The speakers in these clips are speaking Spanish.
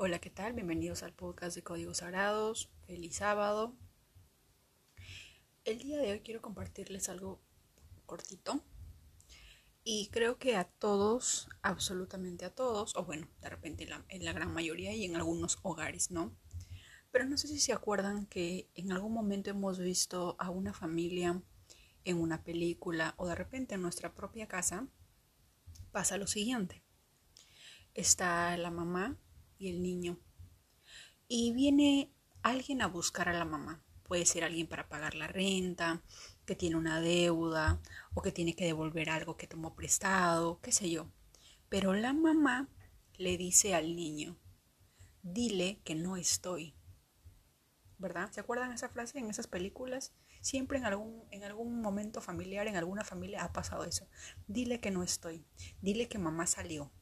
Hola, ¿qué tal? Bienvenidos al podcast de Códigos Sagrados. Feliz sábado. El día de hoy quiero compartirles algo cortito. Y creo que a todos, absolutamente a todos, o bueno, de repente en la, en la gran mayoría y en algunos hogares, ¿no? Pero no sé si se acuerdan que en algún momento hemos visto a una familia en una película o de repente en nuestra propia casa, pasa lo siguiente. Está la mamá y el niño. Y viene alguien a buscar a la mamá. Puede ser alguien para pagar la renta, que tiene una deuda o que tiene que devolver algo que tomó prestado, qué sé yo. Pero la mamá le dice al niño, dile que no estoy. ¿Verdad? ¿Se acuerdan esa frase en esas películas? Siempre en algún, en algún momento familiar, en alguna familia ha pasado eso. Dile que no estoy. Dile que mamá salió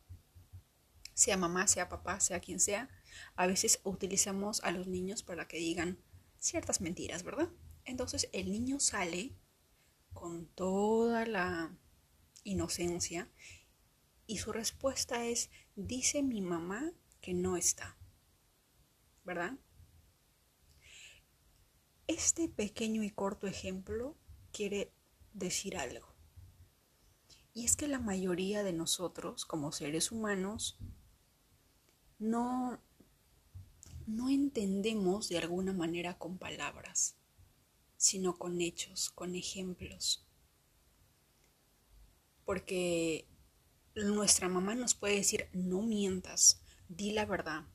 sea mamá, sea papá, sea quien sea, a veces utilizamos a los niños para que digan ciertas mentiras, ¿verdad? Entonces el niño sale con toda la inocencia y su respuesta es, dice mi mamá que no está, ¿verdad? Este pequeño y corto ejemplo quiere decir algo. Y es que la mayoría de nosotros, como seres humanos, no, no entendemos de alguna manera con palabras, sino con hechos, con ejemplos. Porque nuestra mamá nos puede decir, no mientas, di la verdad.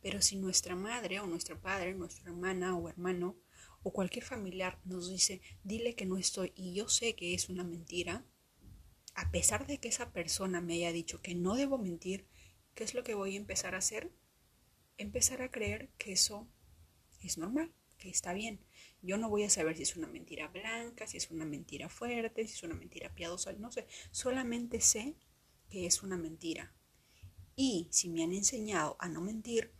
Pero si nuestra madre o nuestro padre, nuestra hermana o hermano o cualquier familiar nos dice, dile que no estoy y yo sé que es una mentira, a pesar de que esa persona me haya dicho que no debo mentir, ¿qué es lo que voy a empezar a hacer? Empezar a creer que eso es normal, que está bien. Yo no voy a saber si es una mentira blanca, si es una mentira fuerte, si es una mentira piadosa, no sé. Solamente sé que es una mentira. Y si me han enseñado a no mentir,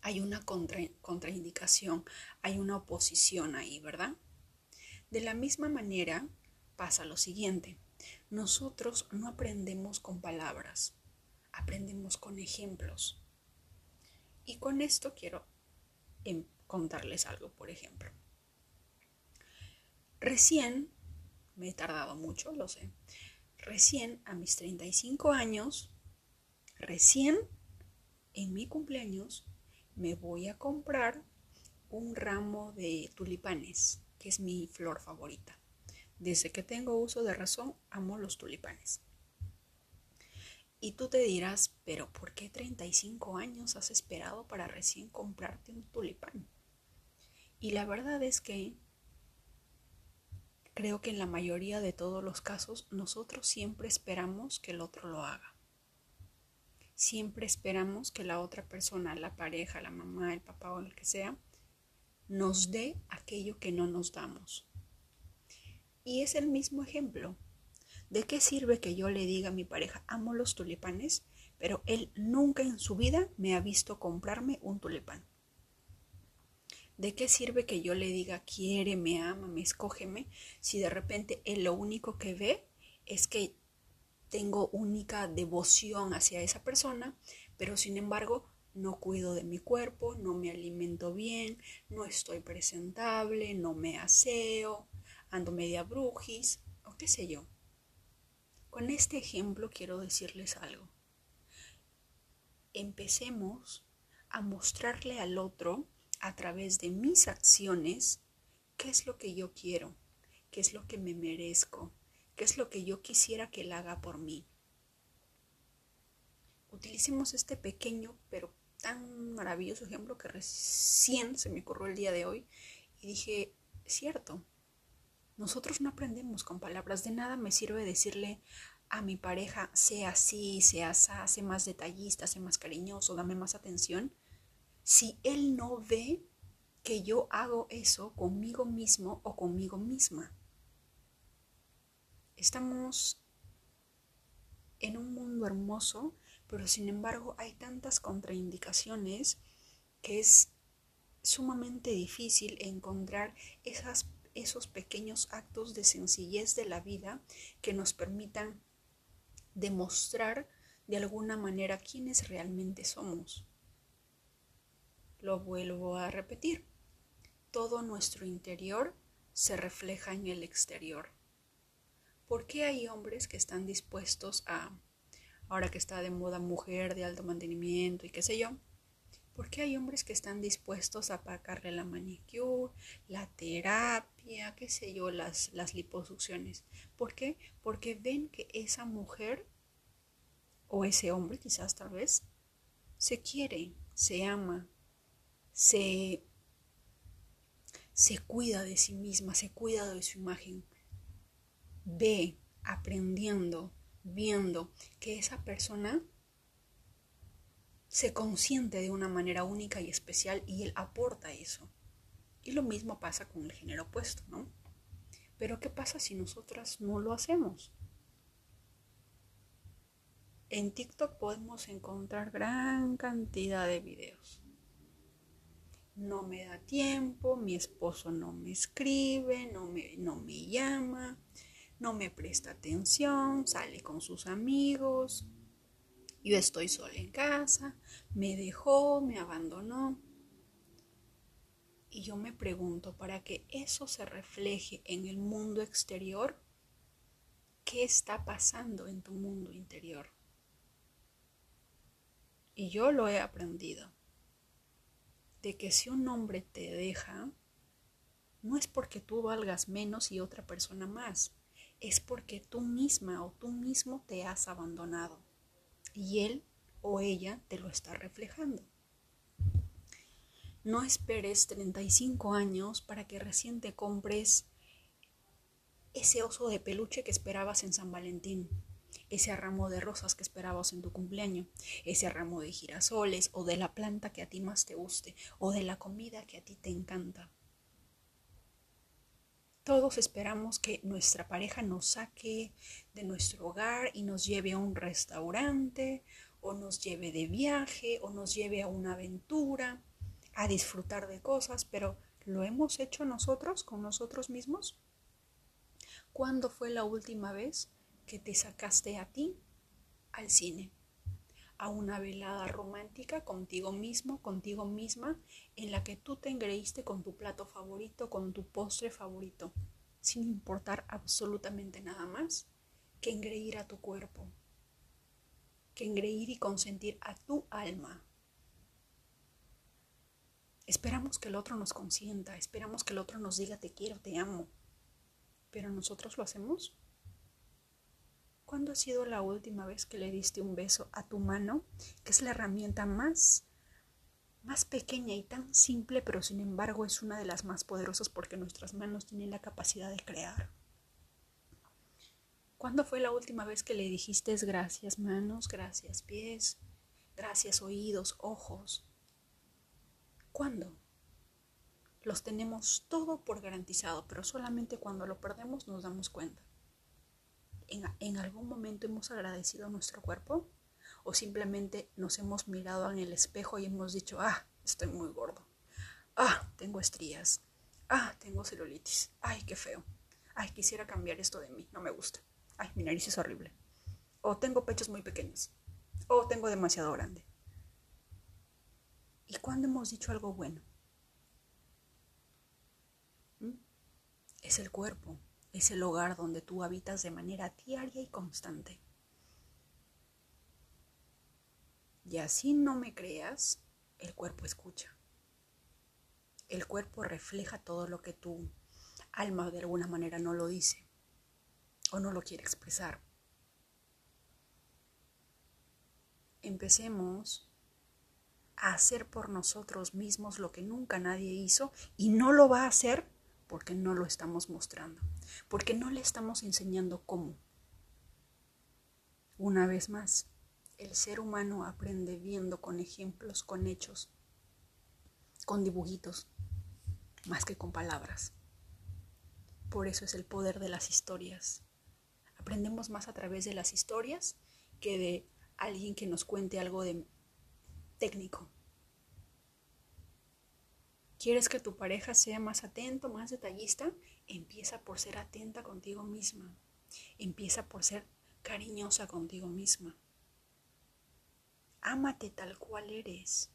hay una contraindicación, hay una oposición ahí, ¿verdad? De la misma manera pasa lo siguiente. Nosotros no aprendemos con palabras, aprendemos con ejemplos. Y con esto quiero em, contarles algo, por ejemplo. Recién, me he tardado mucho, lo sé, recién a mis 35 años, recién en mi cumpleaños, me voy a comprar un ramo de tulipanes, que es mi flor favorita. Desde que tengo uso de razón, amo los tulipanes. Y tú te dirás, pero ¿por qué 35 años has esperado para recién comprarte un tulipán? Y la verdad es que creo que en la mayoría de todos los casos nosotros siempre esperamos que el otro lo haga. Siempre esperamos que la otra persona, la pareja, la mamá, el papá o el que sea, nos dé aquello que no nos damos. Y es el mismo ejemplo. ¿De qué sirve que yo le diga a mi pareja, amo los tulipanes, pero él nunca en su vida me ha visto comprarme un tulipán? ¿De qué sirve que yo le diga, quiere, me ama, me escógeme, si de repente él lo único que ve es que tengo única devoción hacia esa persona, pero sin embargo no cuido de mi cuerpo, no me alimento bien, no estoy presentable, no me aseo, ando media brujis o qué sé yo. Con este ejemplo quiero decirles algo. Empecemos a mostrarle al otro a través de mis acciones qué es lo que yo quiero, qué es lo que me merezco, qué es lo que yo quisiera que él haga por mí. Utilicemos este pequeño pero tan maravilloso ejemplo que recién se me ocurrió el día de hoy y dije, cierto, nosotros no aprendemos con palabras. De nada me sirve decirle a mi pareja, sea así, sea así, sea más detallista, sea más cariñoso, dame más atención. Si él no ve que yo hago eso conmigo mismo o conmigo misma. Estamos en un mundo hermoso, pero sin embargo hay tantas contraindicaciones que es sumamente difícil encontrar esas esos pequeños actos de sencillez de la vida que nos permitan demostrar de alguna manera quiénes realmente somos. Lo vuelvo a repetir. Todo nuestro interior se refleja en el exterior. ¿Por qué hay hombres que están dispuestos a, ahora que está de moda mujer de alto mantenimiento y qué sé yo, ¿por qué hay hombres que están dispuestos a pagarle la manicure, la terapia, qué sé yo, las, las liposucciones? ¿Por qué? Porque ven que esa mujer o ese hombre quizás tal vez se quiere, se ama, se, se cuida de sí misma, se cuida de su imagen, ve aprendiendo, viendo que esa persona se consiente de una manera única y especial y él aporta eso. Y lo mismo pasa con el género opuesto, ¿no? Pero ¿qué pasa si nosotras no lo hacemos? En TikTok podemos encontrar gran cantidad de videos. No me da tiempo, mi esposo no me escribe, no me, no me llama, no me presta atención, sale con sus amigos, yo estoy sola en casa, me dejó, me abandonó. Y yo me pregunto, para que eso se refleje en el mundo exterior, ¿qué está pasando en tu mundo interior? Y yo lo he aprendido, de que si un hombre te deja, no es porque tú valgas menos y otra persona más, es porque tú misma o tú mismo te has abandonado y él o ella te lo está reflejando. No esperes 35 años para que recién te compres ese oso de peluche que esperabas en San Valentín ese ramo de rosas que esperabas en tu cumpleaños, ese ramo de girasoles o de la planta que a ti más te guste o de la comida que a ti te encanta. Todos esperamos que nuestra pareja nos saque de nuestro hogar y nos lleve a un restaurante o nos lleve de viaje o nos lleve a una aventura, a disfrutar de cosas, pero ¿lo hemos hecho nosotros con nosotros mismos? ¿Cuándo fue la última vez que te sacaste a ti al cine, a una velada romántica contigo mismo, contigo misma, en la que tú te engreíste con tu plato favorito, con tu postre favorito, sin importar absolutamente nada más que engreír a tu cuerpo, que engreír y consentir a tu alma. Esperamos que el otro nos consienta, esperamos que el otro nos diga te quiero, te amo, pero nosotros lo hacemos. ¿Cuándo ha sido la última vez que le diste un beso a tu mano, que es la herramienta más más pequeña y tan simple, pero sin embargo es una de las más poderosas porque nuestras manos tienen la capacidad de crear? ¿Cuándo fue la última vez que le dijiste gracias manos, gracias pies, gracias oídos, ojos? ¿Cuándo? Los tenemos todo por garantizado, pero solamente cuando lo perdemos nos damos cuenta en, algún momento hemos agradecido a nuestro cuerpo? ¿O simplemente nos hemos mirado en el espejo y hemos dicho, ah, estoy muy gordo? Ah, tengo estrías. Ah, tengo celulitis. Ay, qué feo. Ay, quisiera cambiar esto de mí. No me gusta. Ay, mi nariz es horrible. O tengo pechos muy pequeños. O tengo demasiado grande. ¿Y cuándo hemos dicho algo bueno? ¿Mm? Es el cuerpo es el hogar donde tú habitas de manera diaria y constante. Y así no me creas, el cuerpo escucha. El cuerpo refleja todo lo que tu alma de alguna manera no lo dice o no lo quiere expresar. Empecemos a hacer por nosotros mismos lo que nunca nadie hizo y no lo va a hacer porque no lo estamos mostrando, porque no le estamos enseñando cómo. Una vez más, el ser humano aprende viendo con ejemplos, con hechos, con dibujitos, más que con palabras. Por eso es el poder de las historias. Aprendemos más a través de las historias que de alguien que nos cuente algo de técnico. ¿Quieres que tu pareja sea más atento, más detallista? Empieza por ser atenta contigo misma. Empieza por ser cariñosa contigo misma. Ámate tal cual eres.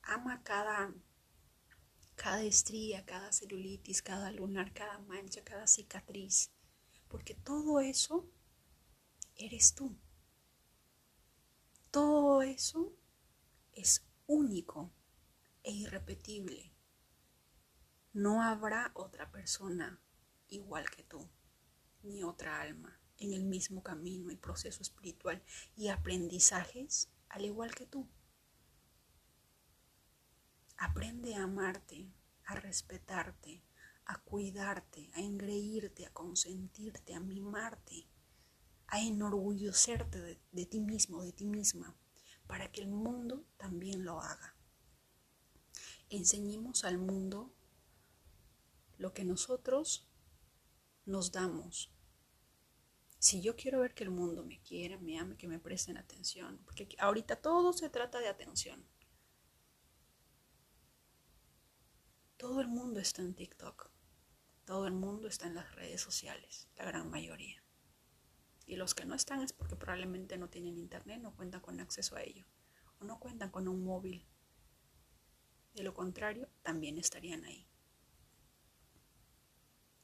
Ama cada, cada estría, cada celulitis, cada lunar, cada mancha, cada cicatriz. Porque todo eso eres tú. Todo eso es único e irrepetible. No habrá otra persona igual que tú, ni otra alma en el mismo camino y proceso espiritual y aprendizajes al igual que tú. Aprende a amarte, a respetarte, a cuidarte, a engreírte, a consentirte, a mimarte, a enorgullecerte de, de ti mismo, de ti misma, para que el mundo también lo haga. Enseñemos al mundo lo que nosotros nos damos. Si yo quiero ver que el mundo me quiera, me ame, que me presten atención, porque ahorita todo se trata de atención. Todo el mundo está en TikTok. Todo el mundo está en las redes sociales, la gran mayoría. Y los que no están es porque probablemente no tienen internet, no cuentan con acceso a ello, o no cuentan con un móvil. De lo contrario, también estarían ahí.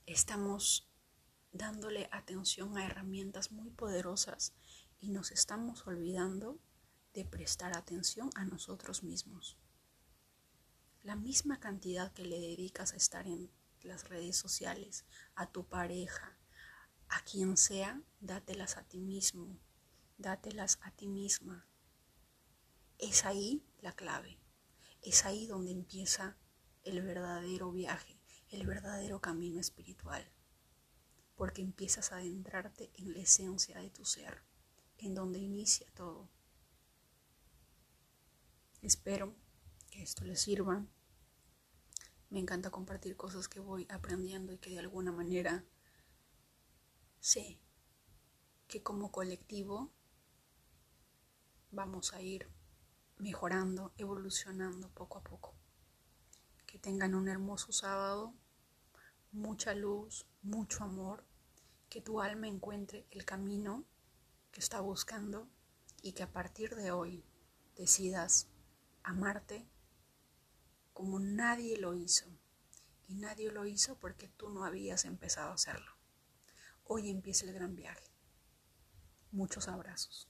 Estamos dándole atención a herramientas muy poderosas y nos estamos olvidando de prestar atención a nosotros mismos la misma cantidad que le dedicas a estar en las redes sociales, a tu pareja, a quien sea, dátelas a ti mismo, dátelas a ti misma. Es ahí la clave, es ahí donde empieza el verdadero viaje, el verdadero camino espiritual, porque empiezas a adentrarte en la esencia de tu ser, en donde inicia todo. Espero que esto les sirva. Me encanta compartir cosas que voy aprendiendo y que de alguna manera sé que como colectivo vamos a ir mejorando, evolucionando poco a poco. Que tengan un hermoso sábado, mucha luz, mucho amor, que tu alma encuentre el camino que está buscando y que a partir de hoy decidas amarte como nadie lo hizo. Y nadie lo hizo porque tú no habías empezado a hacerlo. Hoy empieza el gran viaje. Muchos abrazos.